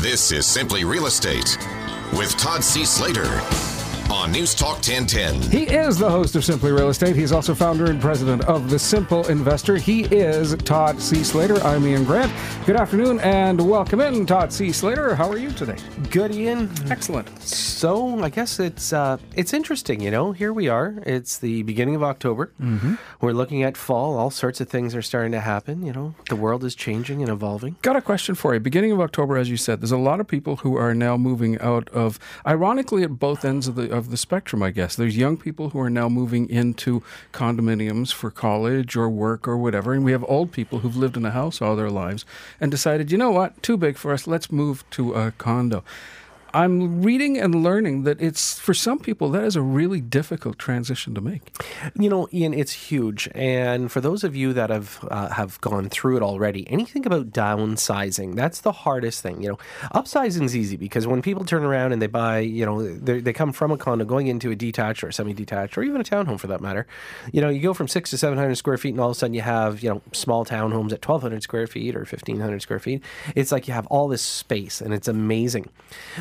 This is Simply Real Estate with Todd C. Slater on News Talk 1010. He is the host of Simply Real Estate. He's also founder and president of The Simple Investor. He is Todd C. Slater. I'm Ian Grant. Good afternoon and welcome in, Todd C. Slater. How are you today? Good, Ian. Excellent. So I guess it's uh, it's interesting. You know, here we are. It's the beginning of October. Mm-hmm. We're looking at fall. All sorts of things are starting to happen. You know, the world is changing and evolving. Got a question for you. Beginning of October, as you said, there's a lot of people who are now moving out of, ironically, at both ends of the of the spectrum. I guess there's young people who are now moving into condominiums for college or work or whatever, and we have old people who've lived in a house all their lives and decided, you know what, too big for us. Let's move to a condo. I'm reading and learning that it's for some people that is a really difficult transition to make. You know, Ian, it's huge. And for those of you that have uh, have gone through it already, anything about downsizing, that's the hardest thing. You know, upsizing is easy because when people turn around and they buy, you know, they come from a condo going into a detached or a semi-detached or even a townhome for that matter. You know, you go from six to seven hundred square feet, and all of a sudden you have you know small townhomes at twelve hundred square feet or fifteen hundred square feet. It's like you have all this space, and it's amazing.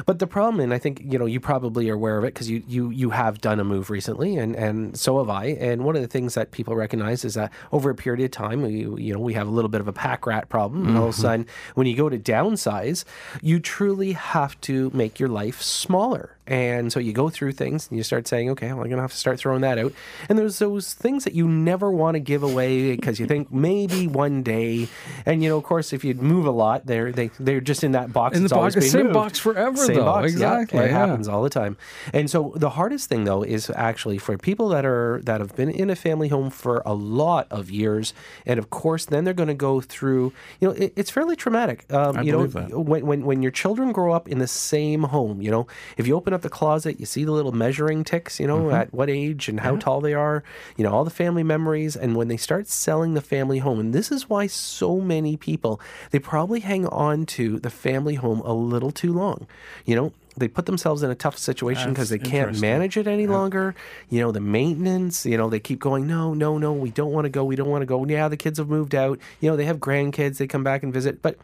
But the problem, and I think you know you probably are aware of it because you you you have done a move recently, and and so have I. And one of the things that people recognize is that over a period of time, we, you know, we have a little bit of a pack rat problem, and all of a mm-hmm. sudden, when you go to downsize, you truly have to make your life smaller. And so you go through things and you start saying, okay, well, I'm going to have to start throwing that out. And there's those things that you never want to give away because you think maybe one day. And, you know, of course, if you move a lot, they're, they, they're just in that box. In the box, same moved. box forever, Same though. box, yeah. Exactly, It yeah. happens all the time. And so the hardest thing, though, is actually for people that are that have been in a family home for a lot of years. And, of course, then they're going to go through, you know, it, it's fairly traumatic. Um, I you know, that. when, when when your children grow up in the same home, you know, if you open up the closet, you see the little measuring ticks, you know, Mm-hmm. at what age and how tall they are, you know, all the family memories. And when they start selling the family home, and this is why so many people they probably hang on to the family home a little too long, you know. They put themselves in a tough situation because they can't manage it any longer. You know, the maintenance, you know, they keep going, no, no, no, we don't want to go. We don't want to go. Yeah, the kids have moved out. You know, they have grandkids. They come back and visit. But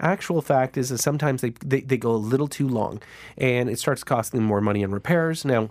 actual fact is that sometimes they, they, they go a little too long and it starts costing them more money in repairs. Now,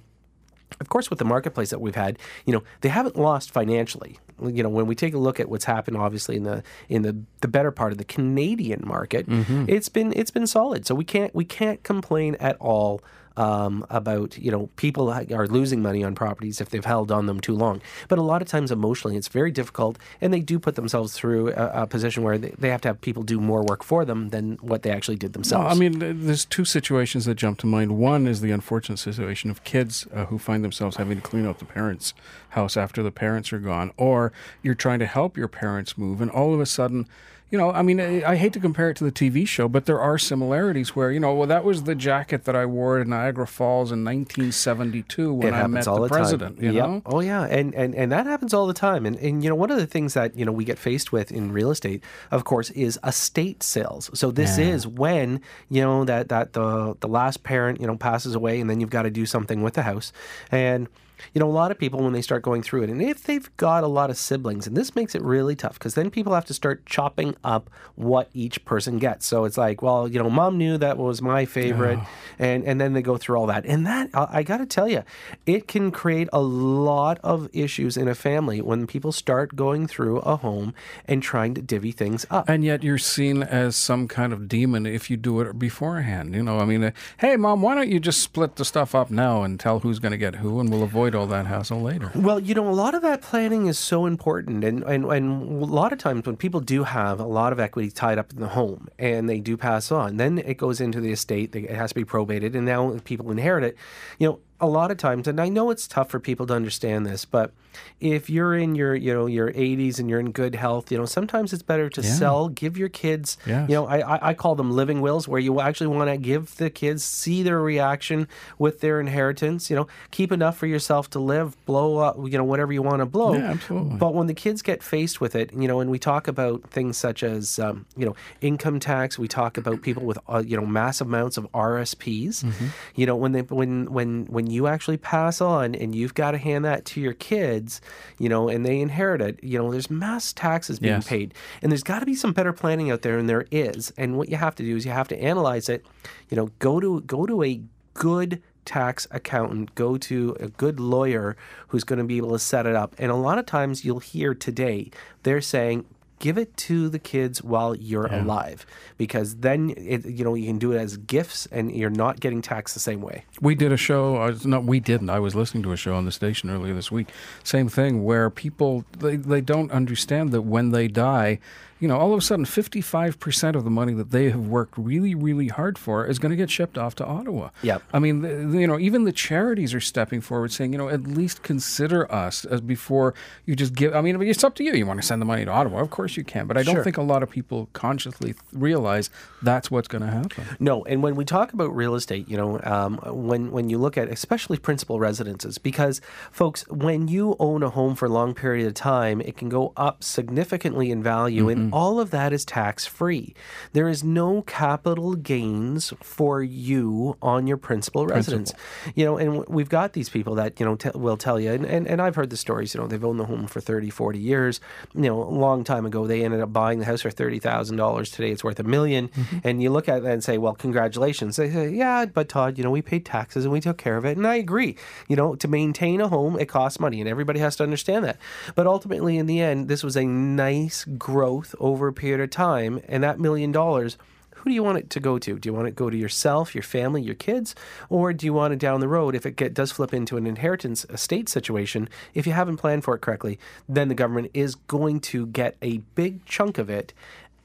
of course, with the marketplace that we've had, you know, they haven't lost financially. You know, when we take a look at what's happened, obviously in the in the, the better part of the Canadian market, mm-hmm. it's been it's been solid. So we can't we can't complain at all um, about you know people are losing money on properties if they've held on them too long. But a lot of times emotionally, it's very difficult, and they do put themselves through a, a position where they, they have to have people do more work for them than what they actually did No, themselves. I mean, there's two situations that jump to mind. One is the unfortunate situation of kids uh, who find themselves having to clean out the parents' house after the parents are gone, or you're trying to help your parents move, and all of a sudden, you know, I mean, I, I hate to compare it to the TV show, but there are similarities where, you know, well, that was the jacket that I wore at Niagara Falls in 1972 when it I happens met all the the, president. time. You Yep. know, Oh yeah, and, and and that happens all the time. And and you know, one of the things that you know we get faced with in real estate, of course, is estate sales. So this is when you know that that the the last parent you know passes away, and then you've got to do something with the house, and. You know, a lot of people when they start going through it, and if they've got a lot of siblings, and this makes it really tough because then people have to start chopping up what each person gets. So it's like, well, you know, mom knew that was my favorite, and and then they go through all that, and that I, I got to tell you, it can create a lot of issues in a family when people start going through a home and trying to divvy things up. and yet you're seen as some kind of demon if you do it beforehand. You know, I mean, uh, hey, mom, why don't you just split the stuff up now and tell who's going to get who, and we'll avoid all that hassle later. Well, you know, a lot of that planning is so important, and, and and a lot of times when people do have a lot of equity tied up in the home and they do pass on, then it goes into the estate. It has to be probated, and now people inherit it. You know, a lot of times, and I know it's tough for people to understand this, but if you're in your you know your 80s and you're in good health, you know, sometimes it's better to Yeah. sell, give your kids. Yes. You know, I, I call them living wills, where you actually want to give the kids see their reaction with their inheritance. You know, keep enough for yourself to live, blow up, you know, whatever you want to blow. Yeah, absolutely. But when the kids get faced with it, you know, and we talk about things such as, um, you know, income tax. We talk about people with, uh, you know, massive amounts of RSPs. Mm-hmm. You know, when they when when when you actually pass on and you've got to hand that to your kids, you know, and they inherit it, you know, there's mass taxes being Yes. paid. And there's got to be some better planning out there, and there is. And what you have to do is you have to analyze it, you know, go to go to a good tax accountant, go to a good lawyer who's going to be able to set it up. And a lot of times you'll hear today they're saying give it to the kids while you're alive because then it, you know you can do it as gifts and you're not getting taxed the same way. We did a show. No, we didn't. I was listening to a show on the station earlier this week. Same thing, where people they, they don't understand that when they die, you know, all of a sudden, fifty-five percent of the money that they have worked really, really hard for is going to get shipped off to Ottawa. Yep. I mean, the, you know, even the charities are stepping forward, saying, you know, at least consider us as before you just give. I mean, it's up to you. You want to send the money to Ottawa, of course you can. But I don't Sure. think a lot of people consciously realize that's what's going to happen. No, and when we talk about real estate, you know, um, when when you look at especially principal residences, because folks, when you own a home for a long period of time, it can go up significantly in value, and Mm-hmm. all of that is tax free. There is no capital gains for you on your principal residence. You know, and we've got these people that you know t- will tell you, and, and and I've heard the stories. You know, they've owned the home for 30, 40 years. You know, a long time ago, they ended up buying the house for thirty thousand dollars. Today, it's worth a 1000000 mm-hmm. and you look at that and say, "Well, congratulations." They say, "Yeah, but Todd, you know, we paid taxes and we took care of it." And I agree. You know, to maintain a home, it costs money, and everybody has to understand that. But ultimately, in the end, this was a nice growth over a period of time, and that million dollars. Who do you want it to go to? Do you want it to go to yourself, your family, your kids, or do you want it down the road if it get, does flip into an inheritance estate situation? If you haven't planned for it correctly, then the government is going to get a big chunk of it,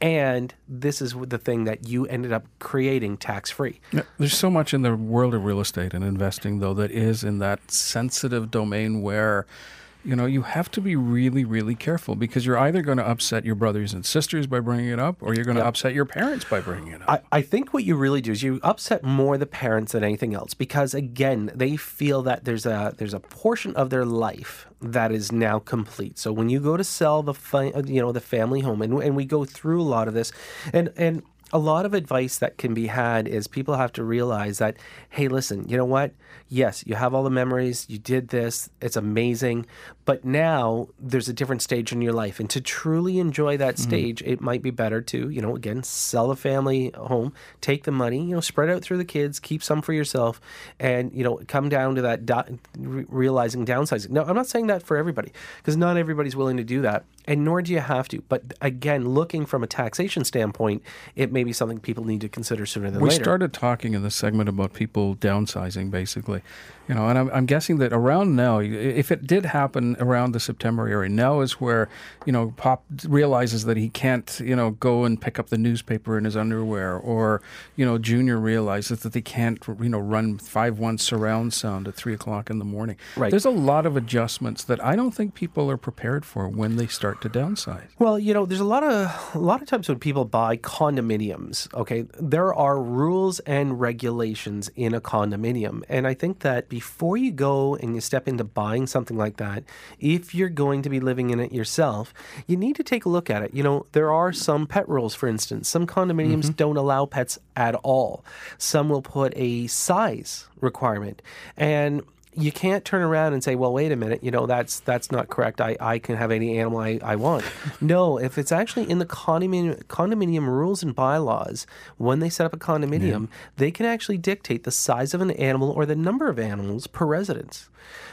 and this is the thing that you ended up creating tax free. There's so much in the world of real estate and investing, though, that is in that sensitive domain where, you know, you have to be really, really careful because you're either going to upset your brothers and sisters by bringing it up, or you're going to upset your parents by bringing it up. I, I think what you really do is you upset more the parents than anything else because again they feel that there's a there's a portion of their life that is now complete. So when you go to sell the fi- you know the family home and and we go through a lot of this and and a lot of advice that can be had is people have to realize that hey listen you know what? Yes you have all the memories. You did this. It's amazing but now there's a different stage in your life and to truly enjoy that mm-hmm. stage it might be better to you know again sell a family home take the money you know spread out through the kids keep some for yourself and you know come down to that do- realizing downsizing. Now i'm not saying that for everybody because not everybody's willing to do that and nor do you have to but again looking from a taxation standpoint it may be something people need to consider sooner than we later. We started talking in this segment about people downsizing, basically, you know, and I'm, I'm guessing that around now, if it did happen around the September area, now is where you know Pop realizes that he can't, you know, go and pick up the newspaper in his underwear, or you know, Junior realizes that they can't, you know, run five one surround sound at three o'clock in the morning. Right. There's a lot of adjustments that I don't think people are prepared for when they start to downsize. Well, you know, there's a lot of a lot of times when people buy condominiums, okay, there are rules and regulations in a condominium. And I think that before you go and you step into buying something like that, if you're going to be living in it yourself, you need to take a look at it. You know, there are some pet rules, for instance. Some condominiums mm-hmm. don't allow pets at all. Some will put a size requirement. And you can't turn around and say, "Well, wait a minute, you know that's that's not correct. I, I can have any animal I, I want." no, if it's actually in the condominium condominium rules and bylaws, when they set up a condominium, they can actually dictate the size of an animal or the number of animals per residence.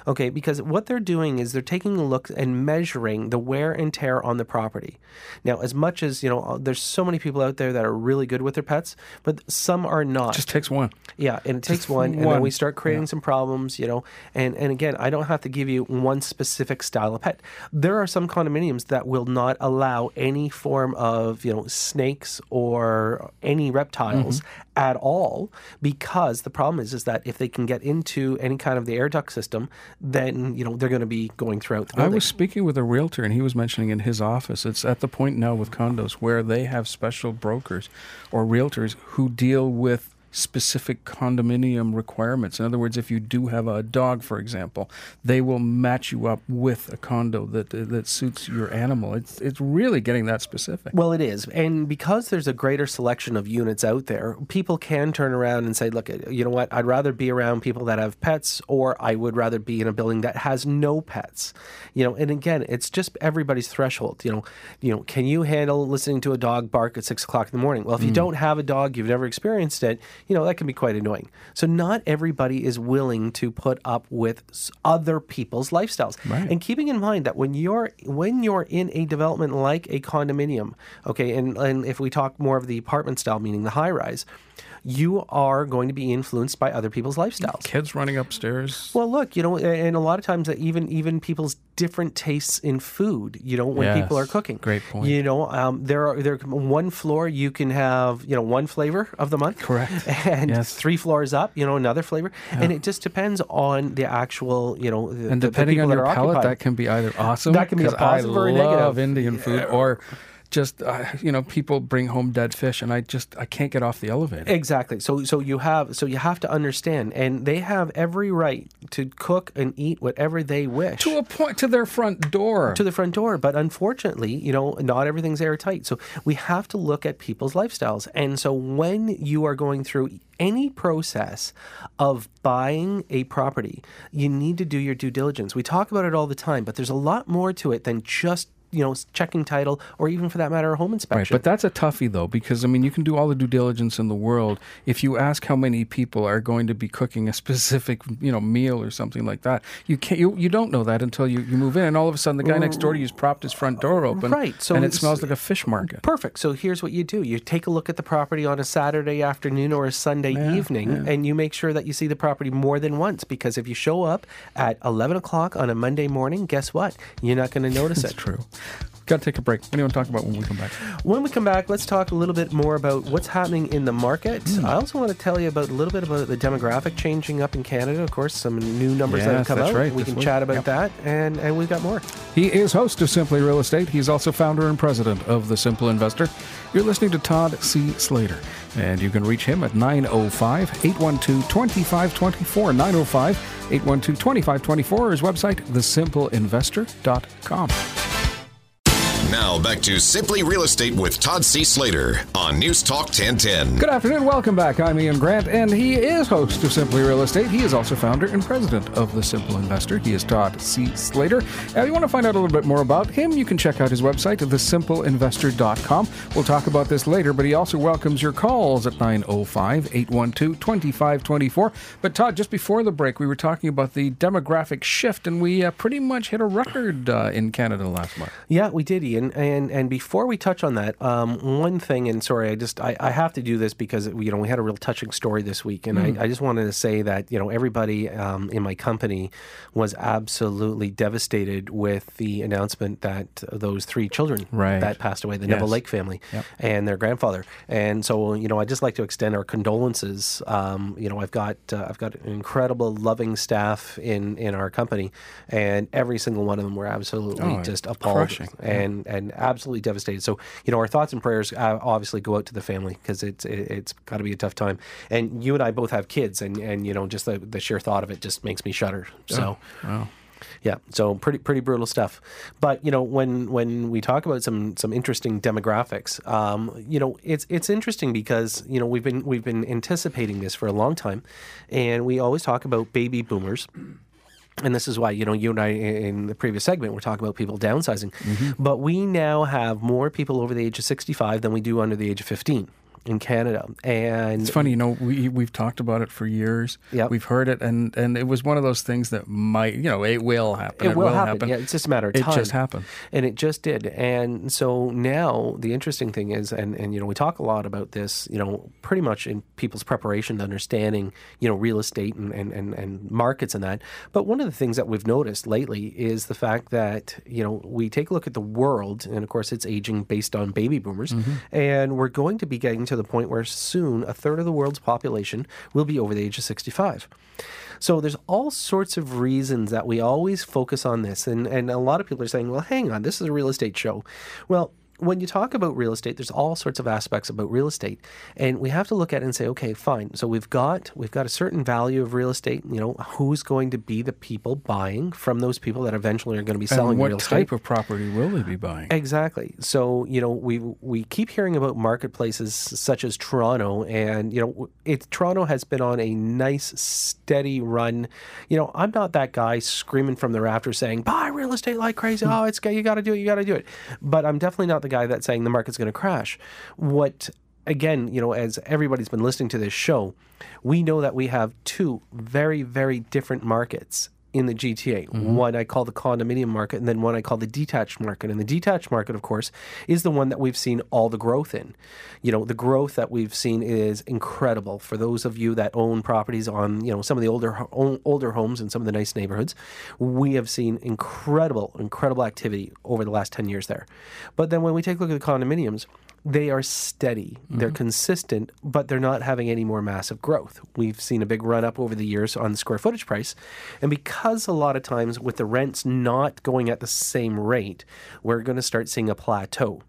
Okay, because what they're doing is they're taking a look and measuring the wear and tear on the property. Now, as much as you know, uh, there's so many people out there that are really good with their pets, but some are not. It Just takes one. Yeah, and it takes one, and then we start creating some problems, you know. And and again, I don't have to give you one specific style of pet. There are some condominiums that will not allow any form of you know snakes or any reptiles Mm-hmm. at all because the problem is is that if they can get into any kind of the air duct system, then you know they're going to be going throughout the I was speaking with a realtor, and he was mentioning in his office, it's at the point now with condos where they have special brokers or realtors who deal with specific condominium requirements. In other words, if you do have a dog, for example, they will match you up with a condo that that suits your animal. It's it's really getting that specific. Well, it is, and because there's a greater selection of units out there, people can turn around and say, "Look, you know what? I'd rather be around people that have pets, or I would rather be in a building that has no pets." You know, and again, it's just everybody's threshold. You know, you know, can you handle listening to a dog bark at six o'clock in the morning? Well, if you Mm. don't have a dog, you've never experienced it. You know, that can be quite annoying. So not everybody is willing to put up with other people's lifestyles. Right. And keeping in mind that when you're when you're in a development like a condominium, okay, and, and if we talk more of the apartment style, meaning the high rise, you are going to be influenced by other people's lifestyles. Kids running upstairs. Well, look, you know, and a lot of times that even even people's different tastes in food, you know, when people are cooking. great point. You know, um, there are there one floor you can have you know one flavor of the month, Correct. and Yes. three floors up, you know, another flavor, and it just depends on the actual, you know, the, and the- the depending people on your palate, occupied. that can be either awesome. That can be a positive I or a love negative. Indian food, or just uh, you know, people bring home dead fish, and I just I can't get off the elevator. Exactly. So so you have so you have to understand, and they have every right to cook and eat whatever they wish. to a point, to their front door. to the front door. But unfortunately, you know, not everything's airtight. So we have to look at people's lifestyles. And so when you are going through any process of buying a property, you need to do your due diligence. We talk about it all the time, but there's a lot more to it than just you know checking title or even for that matter a home inspection. Right, but that's a toughie though, because I mean, you can do all the due diligence in the world. If you ask how many people are going to be cooking a specific, you know, meal or something like that, you can't. You, you don't know that until you, you move in, and all of a sudden, the guy next door to you's propped his front door open, Right, so and it smells like a fish market. Perfect. So here's what you do you take a look at the property on a Saturday afternoon or a Sunday evening, and you make sure that you see the property more than once because if you show up at 11 o'clock on a Monday morning, guess what? You're not going to notice it. True. Got to take a break. What do you want to talk about when we come back? When we come back, let's talk a little bit more about what's happening in the market. Hmm. I also want to tell you about a little bit about the demographic changing up in Canada. Of course, some new numbers that have come that's out. right, we can week. chat about Yep. that, and, and we've got more. He is host of Simply Real Estate. He's also founder and president of The Simple Investor. You're listening to Todd C. Slater, and you can reach him at 905 812 2524. 905 812 2524. His website, thesimpleinvestor.com. Now back to Simply Real Estate with Todd C. Slater on News Talk 1010. Good afternoon. Welcome back. I'm Ian Grant, and he is host of Simply Real Estate. He is also founder and president of The Simple Investor. He is Todd C. Slater. Now, if you want to find out a little bit more about him, you can check out his website, thesimpleinvestor.com. We'll talk about this later, but he also welcomes your calls at 905 812 2524. But, Todd, just before the break, we were talking about the demographic shift, and we uh, pretty much hit a record uh, in Canada last month. Yeah, we did, Ian. And and before we touch on that, um, one thing, and sorry, I just I, I have to do this because you know we had a real touching story this week, and I, I just wanted to say that you know everybody um, in my company was absolutely devastated with the announcement that those three children Right. that passed away, the Neville Lake family, Yep. and their grandfather. And so you know I just like to extend our condolences. Um, you know I've got uh, I've got an incredible, loving staff in in our company, and every single one of them were absolutely Oh, just appalled crushing. and and absolutely devastated. So you know, our thoughts and prayers uh, obviously go out to the family because it's it, it's got to be a tough time. And you and I both have kids, and and you know, just the, the sheer thought of it just makes me shudder. So. Wow. Yeah, so pretty pretty brutal stuff. But you know, when when we talk about some some interesting demographics, um, you know, it's it's interesting because you know we've been we've been anticipating this for a long time, and we always talk about baby boomers. And this is why, you know, you and I in the previous segment were talking about people downsizing. Mm-hmm. But we now have more people over the age of 65 than we do under the age of 15 in Canada. And It's funny, you know, we we've talked about it for years. Yep. We've heard it, and and it was one of those things that might, you know, it will happen. It will happen. Yeah, it's just a matter of It time. It just happened. And it just did. And so now the interesting thing is, and, and you know, we talk a lot about this, you know, pretty much in people's preparation to understanding, you know, real estate and, and, and, and markets and that. But one of the things that we've noticed lately is the fact that, you know, we take a look at the world, and of course it's aging based on baby boomers, Mm-hmm. and we're going to be getting to the point where soon a third of the world's population will be over the age of 65. So there's all sorts of reasons that we always focus on this, and and a lot of people are saying, well, hang on, this is a real estate show. Well. When you talk about real estate, there's all sorts of aspects about real estate, and we have to look at it and say, okay, fine. So we've got we've got a certain value of real estate. You know, who's going to be the people buying from those people that eventually are going to be selling and what real type of property will they be buying? Exactly. So you know, we we keep hearing about marketplaces such as Toronto, and you know, it Toronto has been on a nice steady run. You know, I'm not that guy screaming from the rafters saying buy real estate like crazy. Hmm. Oh, it's you got to do it, you got to do it. But I'm definitely not the guy that's saying the market's going to crash. What again, you know, as everybody's been listening to this show, we know that we have two very very different markets in the GTA. Mm-hmm. One I call the condominium market, and then one I call the detached market. And the detached market, of course, is the one that we've seen all the growth in. You know, the growth that we've seen is incredible. For those of you that own properties on, you know, some of the older older homes in some of the nice neighborhoods, we have seen incredible, incredible activity over the last ten years there. But then when we take a look at the condominiums, they are steady, they're mm-hmm. consistent, but they're not having any more massive growth. We've seen a big run up over the years on the square footage price. And because a lot of times with the rents not going at the same rate, we're going to start seeing a plateau.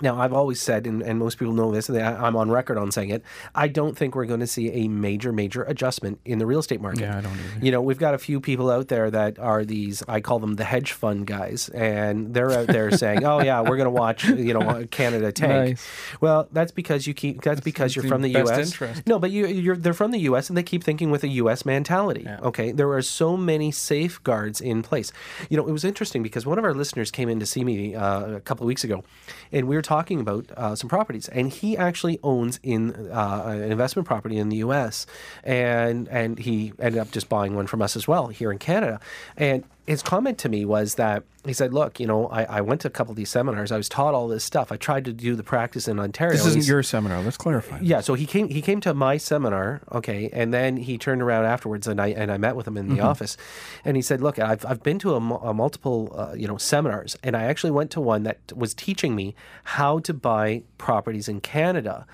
Now, I've always said, and, and most people know this, and I- I'm on record on saying it, I don't think we're going to see a major, major adjustment in the real estate market. Yeah, I don't either. You know, we've got a few people out there that are these, I call them the hedge fund guys, and they're out there saying, oh, yeah, we're going to watch, you know, Canada tank. Nice. Well, that's because you keep, that's because you're from the U.S. interest. No, but you, you're, they're from the U.S. and they keep thinking with a U.S. mentality. Okay. There are so many safeguards in place. You know, it was interesting because one of our listeners came in to see me uh, a couple of weeks ago, and we were talking about uh, some properties, and he actually owns in uh, an investment property in the U.S. and and he ended up just buying one from us as well here in Canada, and his comment to me was that he said, "Look, you know, I, I went to a couple of these seminars. I was taught all this stuff. I tried to do the practice in Ontario. This isn't your seminar. Let's clarify. yeah, so he came he came to my seminar, okay, and then he turned around afterwards, and I and I met with him in the office, and he said, "Look, I've I've been to a, a multiple uh, you know seminars, and I actually went to one that was teaching me how to buy properties in Canada."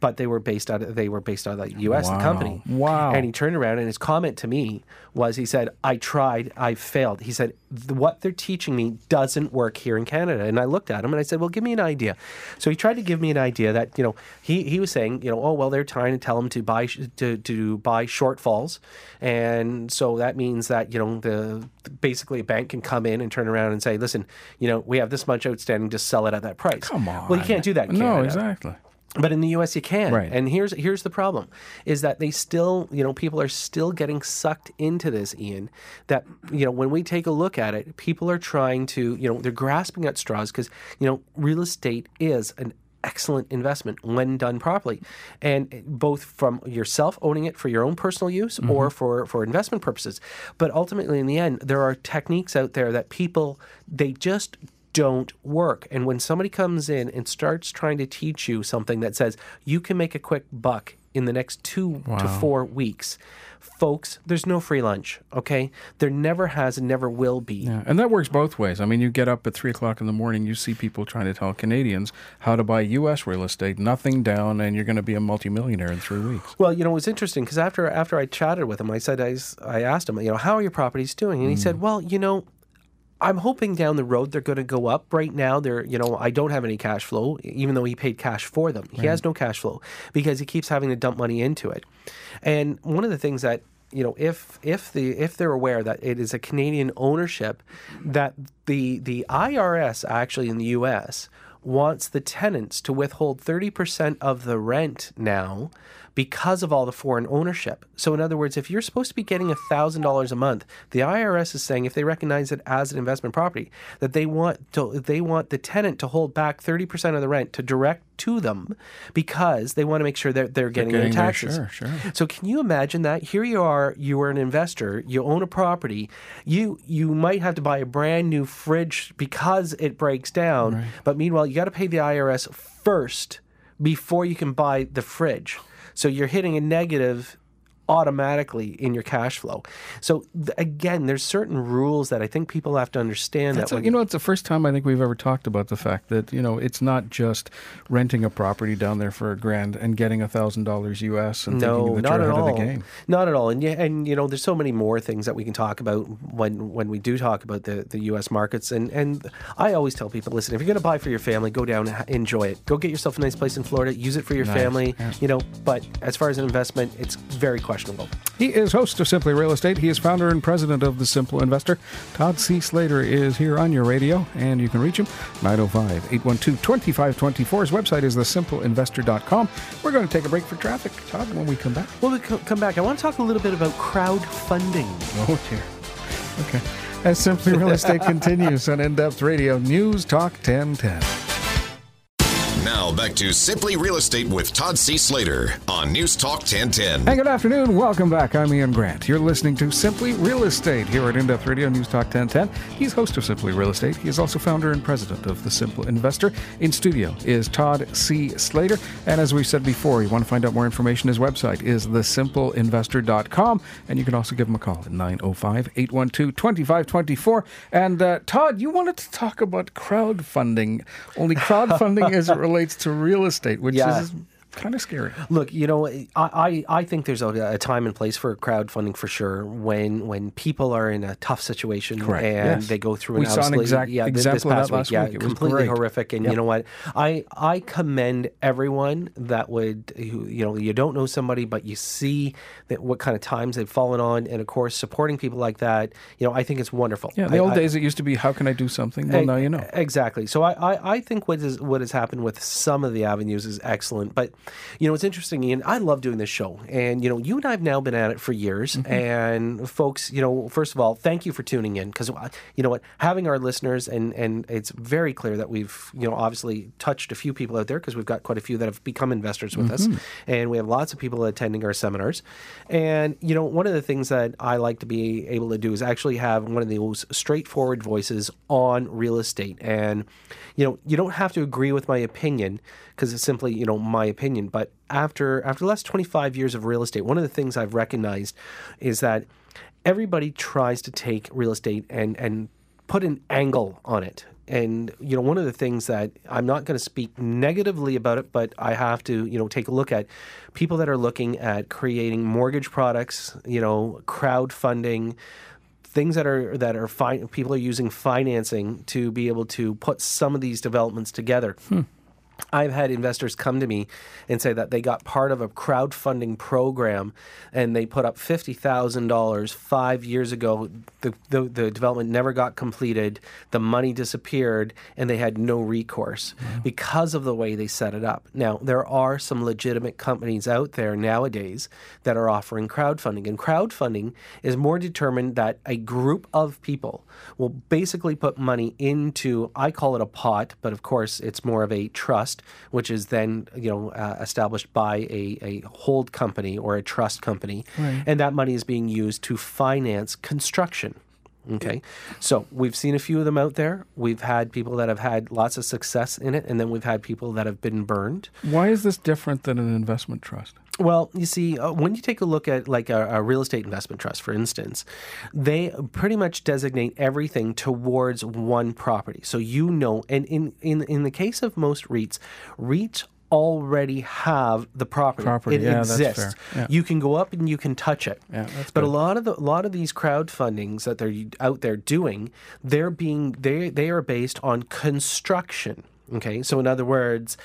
But they were based out of they were based out of the U.S. The company. Wow. And he turned around and his comment to me was, he said, "I tried, I failed." He said, "What they're teaching me doesn't work here in Canada." And I looked at him and I said, "Well, give me an idea." So he tried to give me an idea that you know he he was saying, you know, oh well, they're trying to tell him to buy to to buy shortfalls, and so that means that you know the basically a bank can come in and turn around and say, "Listen, you know, we have this much outstanding, just sell it at that price." Come on. Well, you can't do that. No, Canada. exactly. But in the U.S., you can. Right. And here's here's the problem: is that they still, you know, people are still getting sucked into this, Ian. That you know, when we take a look at it, people are trying to, you know, they're grasping at straws because you know, real estate is an excellent investment when done properly and both from yourself owning it for your own personal use mm-hmm. or for for investment purposes but ultimately in the end there are techniques out there that people they just don't work. And when somebody comes in and starts trying to teach you something that says you can make a quick buck in the next two to four weeks, folks, there's no free lunch, okay? There never has and never will be. Yeah, and that works both ways. I mean, you get up at three o'clock in the morning, you see people trying to tell Canadians how to buy U.S. real estate, nothing down, and you're going to be a multimillionaire in three weeks. Well, you know, it was interesting because after after I chatted with him, I said I, I asked him, you know, how are your properties doing? And he said, mm. well, you know, I'm hoping down the road they're going to go up. Right now, they're you know I don't have any cash flow, even though he paid cash for them. He has no cash flow because he keeps having to dump money into it. And one of the things that you know if if the if they're aware that it is a Canadian ownership, that the the IRS actually in the U.S. wants the tenants to withhold 30% of the rent now because of all the foreign ownership. So, in other words, if you're supposed to be getting $1,000 a month, the IRS is saying if they recognize it as an investment property, that they want to, they want the tenant to hold back 30% of the rent to direct to them because they want to make sure that they're getting, getting their their taxes. share, sure. So can you imagine that? Here you are, you are an investor, you own a property, you you might have to buy a brand new fridge because it breaks down, but meanwhile you got to pay the IRS first before you can buy the fridge. So you're hitting a negative automatically in your cash flow. So th- again, there's certain rules that I think people have to understand. That's that a, you know, it's the first time I think we've ever talked about the fact that you know it's not just renting a property down there for a grand and getting a thousand dollars US and no, thinking that not you're at all. of the game. Not at all. And yeah, and you know, there's so many more things that we can talk about when when we do talk about the, the U.S. markets. And and I always tell people, listen, if you're going to buy for your family, go down, and enjoy it. Go get yourself a nice place in Florida, use it for your Nice, family. yeah. You know, but as far as an investment, it's very questionable. He is host of Simply Real Estate. He is founder and president of The Simple Investor. Todd C. Slater is here on your radio, and you can reach him 905 812 2524. His website is thesimpleinvestor.com. We're going to take a break for traffic, Todd, when we come back. When we co- come back. I want to talk a little bit about crowdfunding. Oh, dear. Okay. As Simply Real Estate continues on In Depth Radio, News Talk 1010. Now back to Simply Real Estate with Todd C. Slater on News Talk 1010. Hey, good afternoon. Welcome back. I'm Ian Grant. You're listening to Simply Real Estate here at In Depth Radio News Talk 1010. He's host of Simply Real Estate. He is also founder and president of The Simple Investor. In studio is Todd C. Slater. And as we said before, you want to find out more information, his website is thesimpleinvestor.com. And you can also give him a call at 905 812 2524. And uh, Todd, you wanted to talk about crowdfunding, only crowdfunding as it relates to real estate, which Yeah. is kind of scary. Look, you know, I, I, I think there's a, a time and place for crowdfunding for sure when when people are in a tough situation Correct, and yes. they go through We an saw an exact yeah, this example that past last yeah, week. It was completely horrific. And Yep. you know what? I I commend everyone that would who, you know you don't know somebody but you see that what kind of times they've fallen on, and of course supporting people like that. You know, I think it's wonderful. Yeah, the I- old I- days it used to be, how can I do something? Well, E- now you know. Exactly. So I, I, I think what is what has happened with some of the avenues is excellent. But you know, it's interesting, Ian. I love doing this show, and you know, you and I have now been at it for years. Mm-hmm. And folks, you know, first of all, thank you for tuning in because you know what, having our listeners and and it's very clear that we've you know obviously touched a few people out there because we've got quite a few that have become investors with Mm-hmm. us, and we have lots of people attending our seminars. And you know, one of the things that I like to be able to do is actually have one of the most straightforward voices on real estate. And you know, you don't have to agree with my opinion because it's simply you know my opinion. But after after the last twenty five years of real estate, one of the things I've recognized is that everybody tries to take real estate and and put an angle on it. And you know, one of the things that I'm not going to speak negatively about it, but I have to, you know, take a look at people that are looking at creating mortgage products, you know, crowdfunding, things that are that are fi- people are using financing to be able to put some of these developments together. Hmm. I've had investors come to me and say that they got part of a crowdfunding program and they put up $50,000 five years ago. The, the, the development never got completed, the money disappeared, and they had no recourse mm-hmm. because of the way they set it up. Now, there are some legitimate companies out there nowadays that are offering crowdfunding, and crowdfunding is more determined that a group of people will basically put money into, I call it a pot, but of course it's more of a trust, which is then you know uh, established by a, a hold company or a trust company, and that money is being used to finance construction. Okay, so we've seen a few of them out there. We've had people that have had lots of success in it, and then we've had people that have been burned. Why is this different than an investment trust? Well, you see, uh, when you take a look at like a, a real estate investment trust, for instance, they pretty much designate everything towards one property. So you know, and in in in the case of most REITs, REITs already have the property. Property, it yeah, that's exists. fair. Yeah. You can go up and you can touch it. Yeah, that's but a lot of the a lot of these crowdfundings that they're out there doing, they're being they they are based on construction. Okay, so in other words.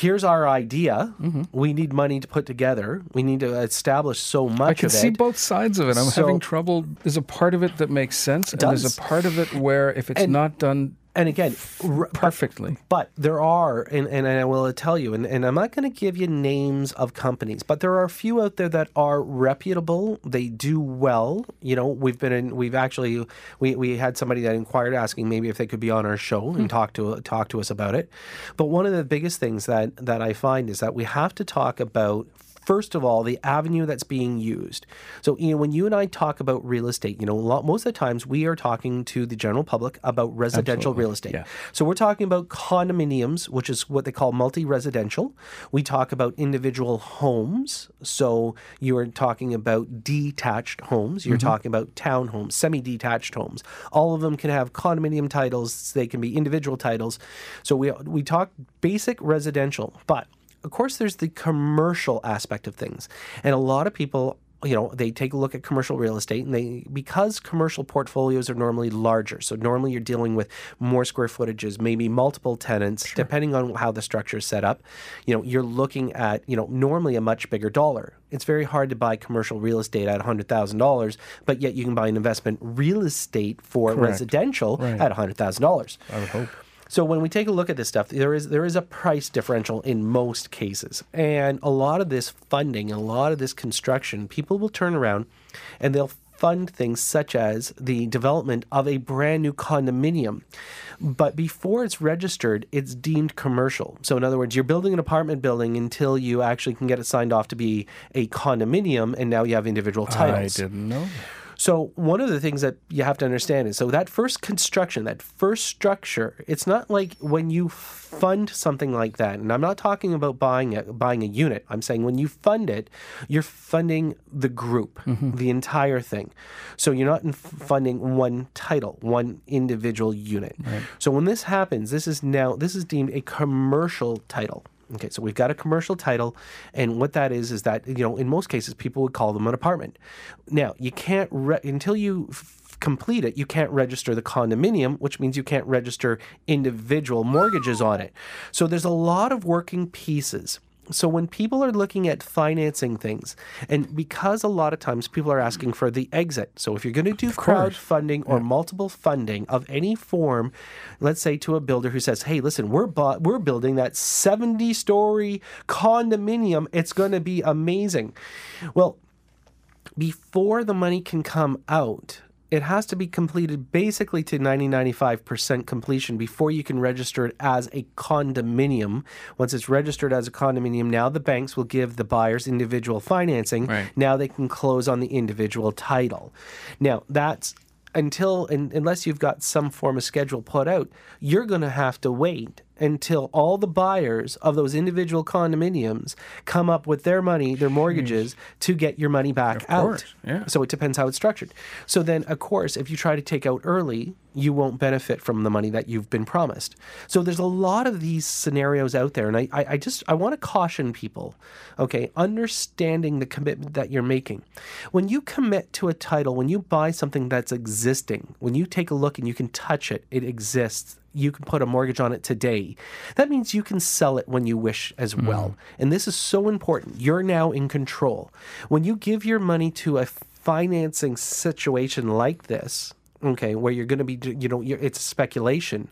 Here's our idea. Mm-hmm. We need money to put together. We need to establish so much I can see both sides of it. I'm So- having trouble. There's a part of it that makes sense, and there's a part of it where if it's And- not done and again, r- perfectly, But there are, and, and I will tell you, and, and I'm not going to give you names of companies, but there are a few out there that are reputable. They do well. You know, we've been in, we've actually, we, we had somebody that inquired asking maybe if they could be on our show and hmm. talk to talk to us about it. But one of the biggest things that that I find is that we have to talk about first of all, the avenue that's being used. So, you know, when you and I talk about real estate, you know, lot, most of the times we are talking to the general public about residential Absolutely. real estate. Yeah. So, we're talking about condominiums, which is what they call multi residential. We talk about individual homes. So, you're talking about detached homes, you're mm-hmm. talking about townhomes, semi detached homes. All of them can have condominium titles, they can be individual titles. So, we, we talk basic residential, but of course, there's the commercial aspect of things. And a lot of people, you know, they take a look at commercial real estate and they, because commercial portfolios are normally larger. So normally you're dealing with more square footages, maybe multiple tenants, depending on how the structure is set up. You know, you're looking at, you know, normally a much bigger dollar. It's very hard to buy commercial real estate at $100,000, but yet you can buy an investment real estate for residential Right. at $100,000. I would hope. So when we take a look at this stuff, there is there is a price differential in most cases, and a lot of this funding, a lot of this construction, people will turn around, and they'll fund things such as the development of a brand new condominium. But before it's registered, it's deemed commercial. So, in other words, you're building an apartment building until you actually can get it signed off to be a condominium, and now you have individual titles. I didn't know. So one of the things that you have to understand is so that first construction, that first structure, it's not like when you fund something like that. And I'm not talking about buying a buying a unit. I'm saying when you fund it, you're funding the group, mm-hmm. the entire thing. So you're not funding one title, one individual unit. So when this happens, this is now this is deemed a commercial title. Okay, so we've got a commercial title, and what that is is that you know in most cases people would call them an apartment. Now you can't re- until you f- complete it, you can't register the condominium, which means you can't register individual mortgages on it. So there's a lot of working pieces. So when people are looking at financing things, and because a lot of times people are asking for the exit, so if you're going to do crowdfunding or multiple funding of any form, let's say to a builder who says, "Hey, listen, we're we're building that 70-story condominium. It's going to be amazing." Well, before the money can come out, it has to be completed basically to 90 95% completion before you can register it as a condominium. Once it's registered as a condominium, now the banks will give the buyers individual financing. Right. Now they can close on the individual title. Now, that's until un unless you've got some form of schedule put out, you're going to have to wait until all the buyers of those individual condominiums come up with their money, their mortgages, to get your money back out. course, yeah. So it depends how it's structured. So then, of course, if you try to take out early, you won't benefit from the money that you've been promised. So there's a lot of these scenarios out there, and I, I, I just I want to caution people, okay, understanding the commitment that you're making. When you commit to a title, when you buy something that's existing, when you take a look and you can touch it, it exists. You can put a mortgage on it today. That means you can sell it when you wish as hmm. well. And this is so important. You're now in control. When you give your money to a financing situation like this, okay, where you're going to be, you know, you're, it's speculation,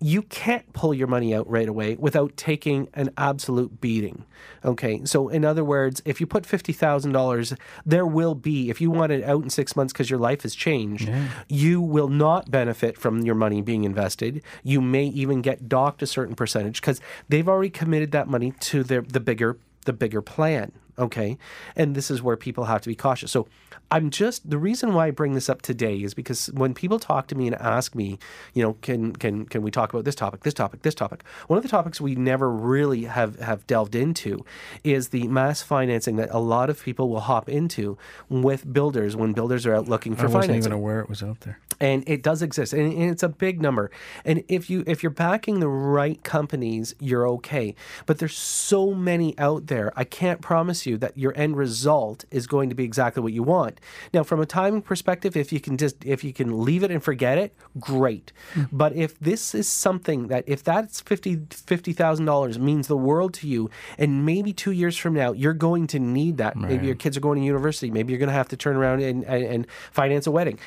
you can't pull your money out right away without taking an absolute beating. Okay, so in other words, if you put fifty thousand dollars, there will be if you want it out in six months because your life has changed, you will not benefit from your money being invested. You may even get docked a certain percentage because they've already committed that money to their the bigger the bigger plan. Okay. And this is where people have to be cautious. So I'm just the reason why I bring this up today is because when people talk to me and ask me, you know, can can can we talk about this topic, this topic, this topic? One of the topics we never really have have delved into is the mass financing that a lot of people will hop into with builders when builders are out looking for financing. I wasn't financing even aware it was out there. and it does exist and, and it's a big number and if you if you're backing the right companies you're okay but there's so many out there i can't promise you that your end result is going to be exactly what you want now from a timing perspective if you can just if you can leave it and forget it great. Hmm. But if this is something that if that's 50 $50000 means the world to you and maybe two years from now you're going to need that. Maybe your kids are going to university. Maybe you're going to have to turn around and, and, and finance a wedding.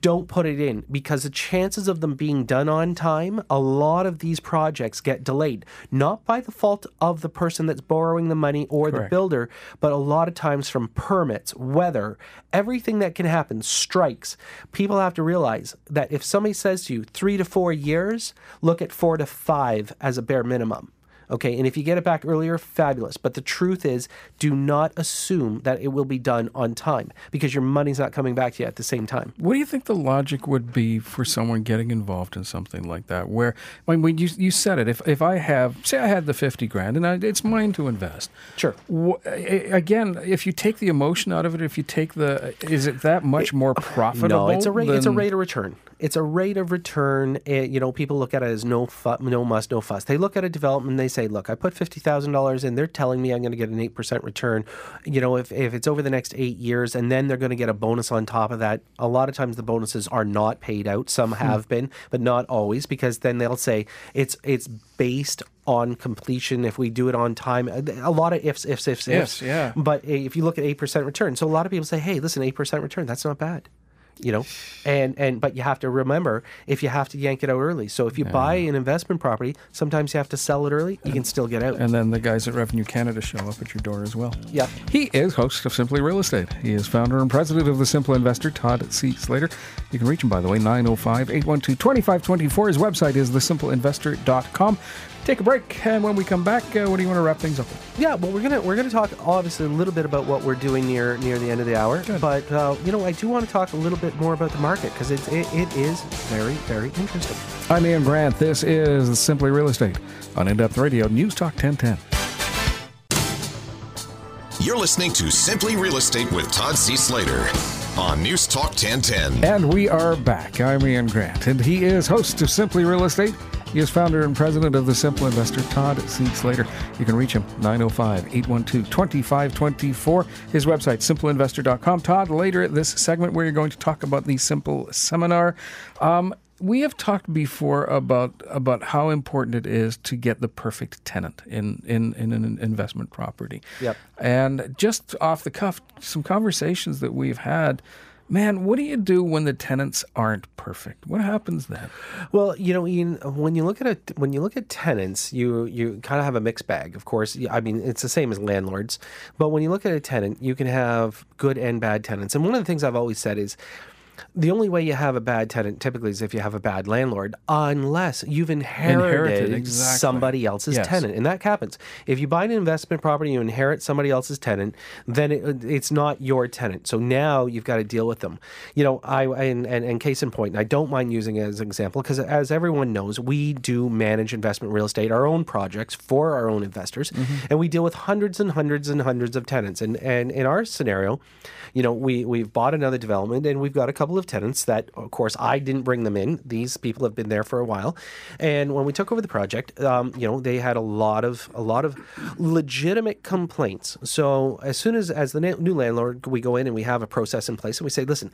Don't put it in because the chances of them being done on time a lot of these projects get delayed. Not by the fault of the person that's borrowing the money or the builder but a lot of times from permits weather everything that can happen strikes. People have to realize that if somebody says to you three to four years look at four to five as a bare minimum Okay, and if you get it back earlier, fabulous. But the truth is, do not assume that it will be done on time because your money's not coming back to you at the same time. What do you think the logic would be for someone getting involved in something like that? Where, I mean, when you, you said it, if, if I have, say I had the 50 grand and I, it's mine to invest. Sure. Wh- again, if you take the emotion out of it, if you take the, is it that much more profitable? No, it's a rate. It's a rate of return. It's a rate of return. eh, you know, people look at it as no fu- no must, no fuss. They look at a development and they say, "Look, I put fifty thousand dollars in. They're telling me I'm going to get an eight percent return. You know, if if it's over the next eight years, and then they're going to get a bonus on top of that. A lot of times the bonuses are not paid out. Some have been, but not always, because then they'll say it's it's based on completion. If we do it on time, a lot of ifs, ifs, ifs, Ifs, ifs. yeah. But if you look at eight percent return, so a lot of people say, "Hey, listen, eight percent return. That's not bad." You know and and but you have to remember if you have to yank it out early so if you buy an investment property sometimes you have to sell it early you can still get out And then the guys at Revenue Canada show up at your door as well. yeah He is host of Simply Real Estate. He is founder and president of The Simple Investor, Todd C. Slater. You can reach him, by the way, 905 812 2524. His website is thesimpleinvestor.com. Take a break, and when we come back, uh, what do you want to wrap things up with? yeah well we're gonna we're gonna talk obviously a little bit about what we're doing near near the end of the hour Good. but uh, you know i do want to talk a little bit more about the market because it, it, it is very very interesting I'm Ian Grant. This is Simply Real Estate on In Depth Radio, News Talk 1010. You're listening to Simply Real Estate with Todd C. Slater on News Talk 1010. And we are back. I'm Ian Grant, and he is host of Simply Real Estate. He is founder and president of The Simple Investor, Todd C. Slater. You can reach him 905 812 2524. His website, simpleinvestor.com. Todd, later this segment, where you're going to talk about the Simple Seminar. Um, we have talked before about about how important it is to get the perfect tenant in, in, in an investment property. Yep. And just off the cuff, some conversations that we've had. Man, what do you do when the tenants aren't perfect? What happens then? Well, you know, Ian, when you look at it, when you look at tenants, you you kind of have a mixed bag. Of course, I mean, it's the same as landlords, but when you look at a tenant, you can have good and bad tenants. And one of the things I've always said is. The only way you have a bad tenant typically is if you have a bad landlord, unless you've inherited, Inherited, exactly. somebody else's Yes. tenant, and that happens. If you buy an investment property, you inherit somebody else's tenant, then it, it's not your tenant. So now you've got to deal with them. You know, I and, and, and case in point, and I don't mind using it as an example because as everyone knows, we do manage investment real estate, our own projects for our own investors, mm-hmm. and we deal with hundreds and hundreds and hundreds of tenants. And and in our scenario, you know, we we've bought another development and we've got a couple of tenants that, of course, I didn't bring them in. These people have been there for a while, and when we took over the project, um, you know, they had a lot of a lot of legitimate complaints. So as soon as as the na- new landlord, we go in and we have a process in place, and we say, listen,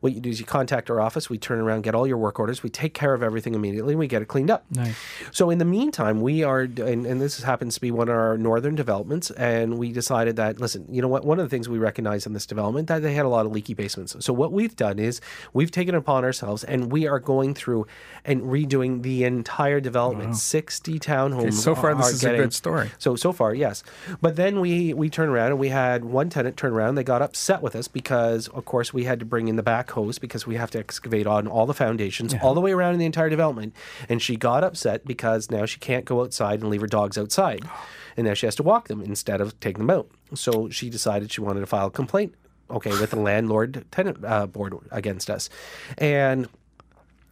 what you do is you contact our office, we turn around, get all your work orders, we take care of everything immediately, and we get it cleaned up. Nice. So in the meantime, we are, and, and this happens to be one of our northern developments, and we decided that listen, you know what? One of the things we recognize in this development that they had a lot of leaky basements. So what we've done is we've taken it upon ourselves, and we are going through and redoing the entire development. Sixty townhomes. so far, this is a good story. So so far, yes. But then we we turned around and we had one tenant turn around. They got upset with us because, of course, we had to bring in the backhoes because we have to excavate on all the foundations all the way around in the entire development. And she got upset because now she can't go outside and leave her dogs outside, and now she has to walk them instead of taking them out. So she decided she wanted to file a complaint. Okay, with the landlord tenant uh, board against us, and.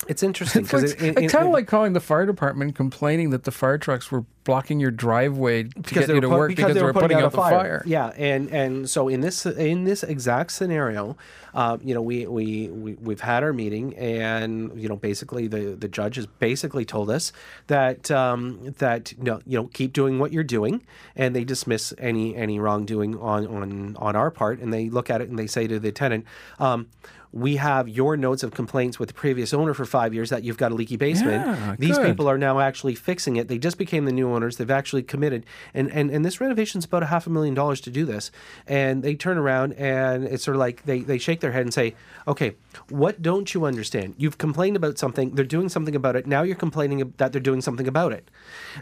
It's interesting It's, because like, it's kind of like calling the fire department complaining that the fire trucks were blocking your driveway to get you to put- work because, they were putting, out, the fire. Yeah, and and so in this in this exact scenario, uh, you know, we we we we've had our meeting, and you know, basically the the judge has basically told us that um, that you know, you know keep doing what you're doing, and they dismiss any any wrongdoing on on on our part, and they look at it and they say to the tenant. Um, we have your notes of complaints with the previous owner for five years that you've got a leaky basement. Yeah, These good. people are now actually fixing it. They just became the new owners. They've actually committed, and and and this renovation's about a half a million dollars to do this. And they turn around and it's sort of like they they shake their head and say, "Okay, what don't you understand? You've complained about something. They're doing something about it. Now you're complaining that they're doing something about it.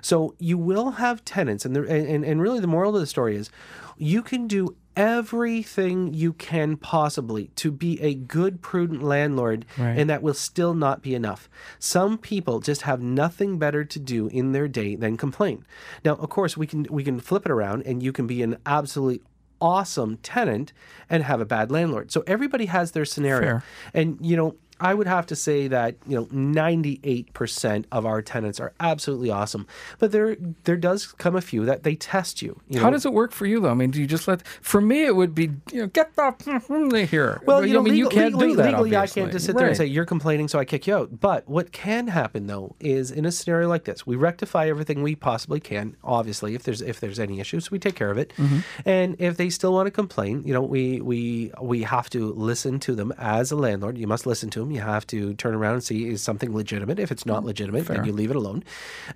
So you will have tenants, and the, and and really the moral of the story is, you can do everything you can possibly to be a good, prudent landlord, Right. and that will still not be enough. Some people just have nothing better to do in their day than complain. Now, of course, we can we can flip it around, and you can be an absolutely awesome tenant and have a bad landlord. So everybody has their scenario, Fair. and you know. I would have to say that you know 98% of our tenants are absolutely awesome, but there there does come a few that they test you. you How know? does it work for you though? I mean, do you just let? For me, it would be you know get the here. Well, But, you know, I mean, you can't legally, do that. legally I can't just sit there and say you're complaining, so I kick you out. But what can happen though is in a scenario like this, we rectify everything we possibly can. Obviously, if there's if there's any issues, we take care of it. Mm-hmm. And if they still want to complain, you know, we we we have to listen to them as a landlord. You must listen to them. You have to turn around and see is something legitimate. If it's not mm, legitimate, then you leave it alone.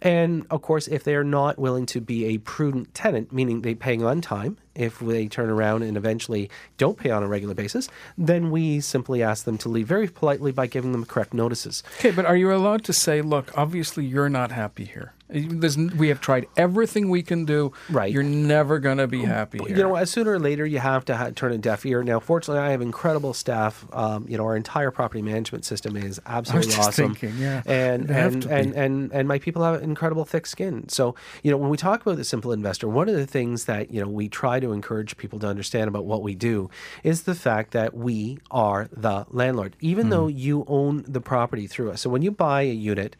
And of course, if they are not willing to be a prudent tenant, meaning they paying on time, if they turn around and eventually don't pay on a regular basis, then we simply ask them to leave very politely by giving them correct notices. Okay, but are you allowed to say, look, obviously you're not happy here. There's, we have tried everything we can do. Right. You're never going to be happy here. You know, as sooner or later, you have to ha- turn a deaf ear. Now, fortunately, I have incredible staff. Um, you know, our entire property management system is absolutely just awesome. thinking, yeah, and and, and and and my people have incredible thick skin. So, you know, when we talk about the simple investor, one of the things that you know we try to encourage people to understand about what we do is the fact that we are the landlord, even Hmm. though you own the property through us. So when you buy a unit.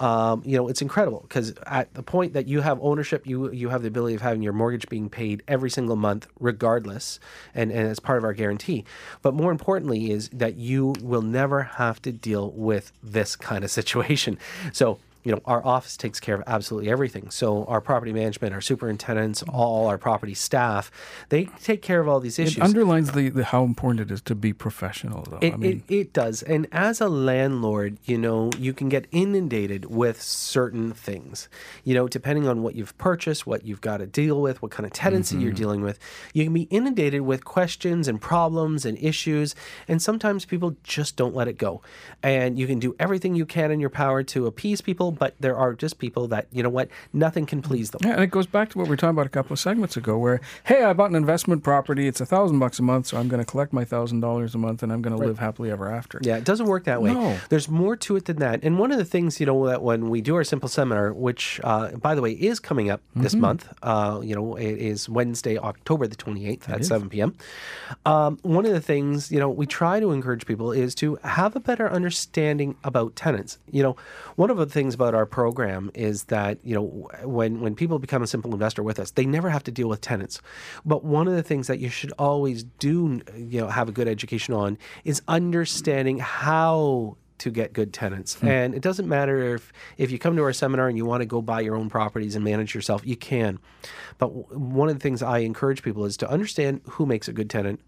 Um, you know it's incredible because at the point that you have ownership, you you have the ability of having your mortgage being paid every single month, regardless, and and as part of our guarantee. But more importantly, is that you will never have to deal with this kind of situation. So you know, our office takes care of absolutely everything. So our property management, our superintendents, all our property staff, they take care of all these issues. it underlines the, the how important it is to be professional, though. It, I mean, it, it does. And as a landlord, you know, you can get inundated with certain things. You know, depending on what you've purchased, what you've got to deal with, what kind of tenancy Mm-hmm. you're dealing with, you can be inundated with questions and problems and issues. And sometimes people just don't let it go. And you can do everything you can in your power to appease people, but there are just people that, you know what, nothing can please them. Yeah, and it goes back to what we were talking about a couple of segments ago, where hey, I bought an investment property. It's a thousand bucks a month, so I'm going to collect my thousand dollars a month, and I'm going to live happily ever after. Yeah, it doesn't work that way. No. There's more to it than that. And one of the things, you know, that when we do our simple seminar, which, uh, by the way, is coming up this Mm-hmm. month, uh, you know, it is Wednesday, October the 28th at 7 p.m. Um, one of the things, you know, we try to encourage people is to have a better understanding about tenants. You know, one of the things about our program is that, you know, when, when people become a simple investor with us, they never have to deal with tenants. But one of the things that you should always do, you know, have a good education on is understanding how to get good tenants. Hmm. And it doesn't matter if if you come to our seminar and you want to go buy your own properties and manage yourself, you can. But w- one of the things I encourage people is to understand who makes a good tenant,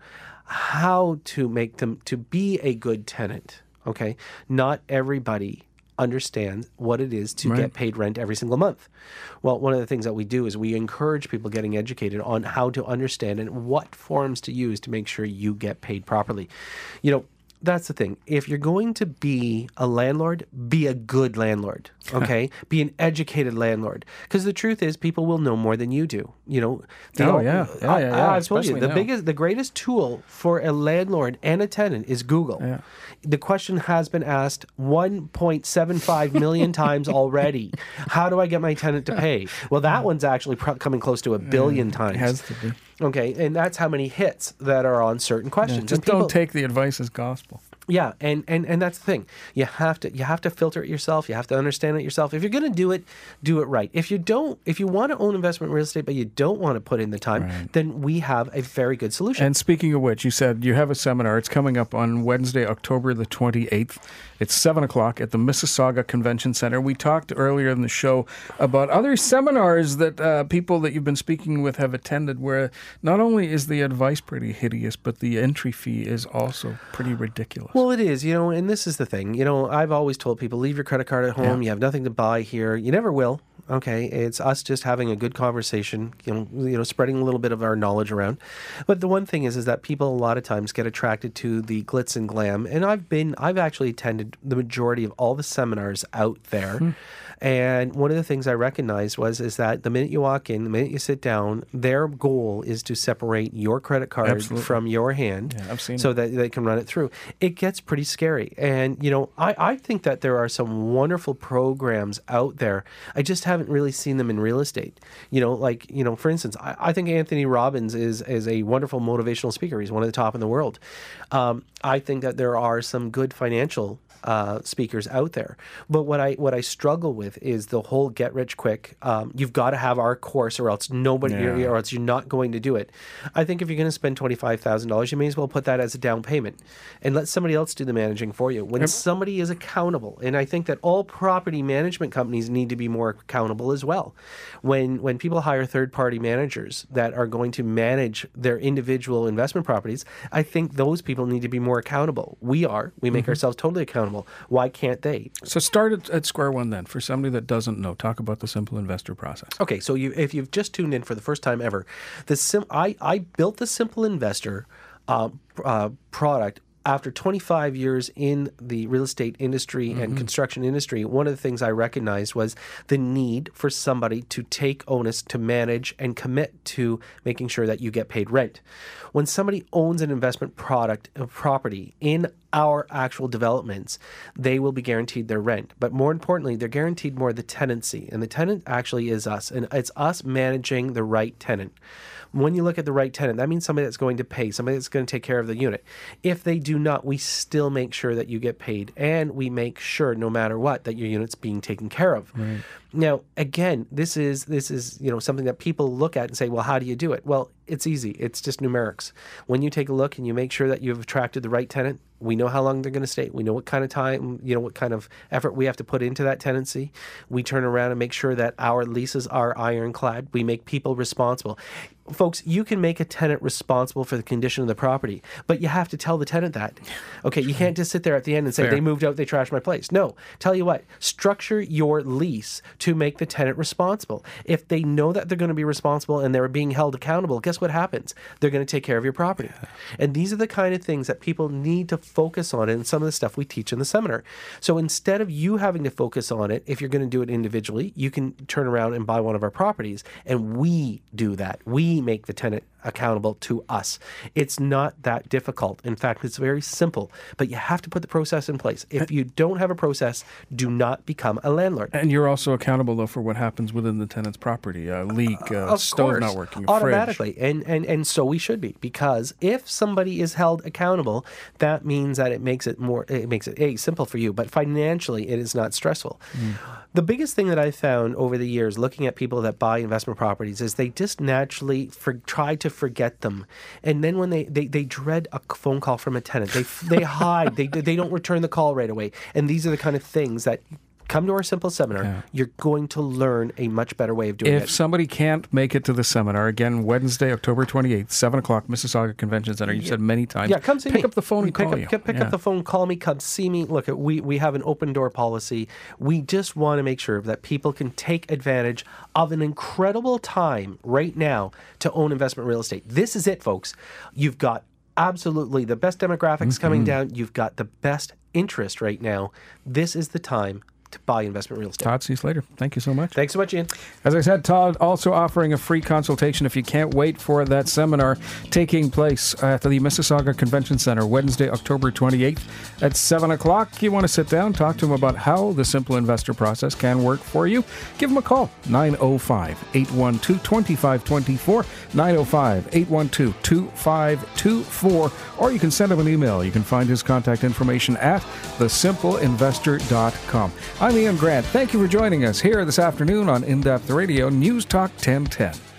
how to make them to be a good tenant, okay? Not everybody understands what it is to get paid rent every single month. Well, one of the things that we do is we encourage people getting educated on how to understand and what forms to use to make sure you get paid properly. You know, that's the thing. If you're going to be a landlord, be a good landlord. Okay, be an educated landlord. Because the truth is, people will know more than you do. You know. the Oh, yeah. Yeah, yeah, yeah. I told you the now. biggest, the greatest tool for a landlord and a tenant is Google. Yeah. The question has been asked 1.75 million times already. How do I get my tenant to pay? Well, that one's actually pro- coming close to a billion times. It has to be. Okay, and that's how many hits that are on certain questions. Just people- don't take the advice as gospel. Yeah, and, and and that's the thing. You have to you have to filter it yourself. You have to understand it yourself. If you're going to do it, do it right. If you don't, if you want to own investment real estate but you don't want to put in the time, then we have a very good solution. And speaking of which, you said you have a seminar. It's coming up on Wednesday, October the 28th. It's 7 o'clock at the Mississauga Convention Center. We talked earlier in the show about other seminars that uh, people that you've been speaking with have attended, where not only is the advice pretty hideous, but the entry fee is also pretty ridiculous. Well, it is, you know, and this is the thing. You know, I've always told people leave your credit card at home. You have nothing to buy here. You never will. Okay, it's us just having a good conversation. You know, you know, spreading a little bit of our knowledge around. But the one thing is, is that people a lot of times get attracted to the glitz and glam. And I've been, I've actually attended the majority of all the seminars out there. Hmm. And one of the things I recognized was is that the minute you walk in, the minute you sit down, their goal is to separate your credit card Absolutely. from your hand Yeah, I've seen so that they can run it through. It gets pretty scary. And, you know, I, I think that there are some wonderful programs out there. I just haven't really seen them in real estate. You know, like, you know, for instance, I, I think Anthony Robbins is, is a wonderful motivational speaker. He's one of the top in the world. Um, I think that there are some good financial uh, speakers out there. But what I what I struggle with is the whole get rich quick. Um, you've got to have our course, or else nobody, Yeah. or else you're not going to do it. I think if you're going to spend twenty five thousand dollars, you may as well put that as a down payment, and let somebody else do the managing for you. When somebody is accountable, and I think that all property management companies need to be more accountable as well. When when people hire third party managers that are going to manage their individual investment properties, I think those people need to be more accountable. We are. We make ourselves totally accountable. Why can't they? So start at, at square one then. For somebody that doesn't know, talk about the simple investor process. Okay, so you if you've just tuned in for the first time ever, the sim I I built the Simple Investor uh, uh, product after 25 years in the real estate industry and mm-hmm. construction industry. One of the things I recognized was the need for somebody to take onus to manage and commit to making sure that you get paid rent. When somebody owns an investment product of property in our actual developments, they will be guaranteed their rent. But more importantly, they're guaranteed more the tenancy. And the tenant actually is us. And it's us managing the right tenant. When you look at the right tenant, that means somebody that's going to pay, somebody that's going to take care of the unit. If they do not, we still make sure that you get paid and we make sure no matter what that your unit's being taken care of. Now, again, this is this is, you know, something that people look at and say, "Well, how do you do it?" Well, it's easy. It's just numerics. When you take a look and you make sure that you've attracted the right tenant, we know how long they're going to stay. We know what kind of time, you know, what kind of effort we have to put into that tenancy. We turn around and make sure that our leases are ironclad. We make people responsible. Folks, you can make a tenant responsible for the condition of the property, but you have to tell the tenant that. Okay, you can't just sit there at the end and say Fair. they moved out, they trashed my place. No, tell you what, structure your lease to make the tenant responsible. If they know that they're going to be responsible and they're being held accountable, guess what happens? They're going to take care of your property. And these are the kind of things that people need to focus on and some of the stuff we teach in the seminar. So instead of you having to focus on it, if you're going to do it individually, you can turn around and buy one of our properties and we do that. We make the tenant accountable to us. It's not that difficult. In fact, it's very simple, but you have to put the process in place. If you don't have a process, do not become a landlord. And you're also accountable though for what happens within the tenant's property, a leak, a of stove course, not working, fridge. automatically, and and and so we should be because if somebody is held accountable, that means that it makes it more it makes it a simple for you, but financially it is not stressful. Mm. The biggest thing that I found over the years, looking at people that buy investment properties, is they just naturally for, try to forget them, and then when they, they, they dread a phone call from a tenant, they they hide, they they don't return the call right away, and these are the kind of things that. Come to our simple seminar. You're going to learn a much better way of doing If it. If somebody can't make it to the seminar, again, Wednesday, October 28th, 7 o'clock, Mississauga Convention Center. You've said many times. Yeah, come see Pick me. up the phone and pick call up, you. Pick Yeah. up the phone, call me, come see me. Look, we we have an open door policy. We just want to make sure that people can take advantage of an incredible time right now to own investment real estate. This is it, folks. You've got absolutely the best demographics Mm-hmm. coming down. You've got the best interest right now. This is the time to buy investment real estate. Todd C. Slater, thank you so much. Thanks so much, Ian. As I said, Todd also offering a free consultation if you can't wait for that seminar taking place at the Mississauga Convention Center Wednesday, October 28th at 7 o'clock. You want to sit down, talk to him about how the simple investor process can work for you. Give him a call, 905 812 2524, 905 812 2524, or you can send him an email. You can find his contact information at thesimpleinvestor.com. I'm Ian Grant. Thank you for joining us here this afternoon on In Depth Radio News Talk 1010.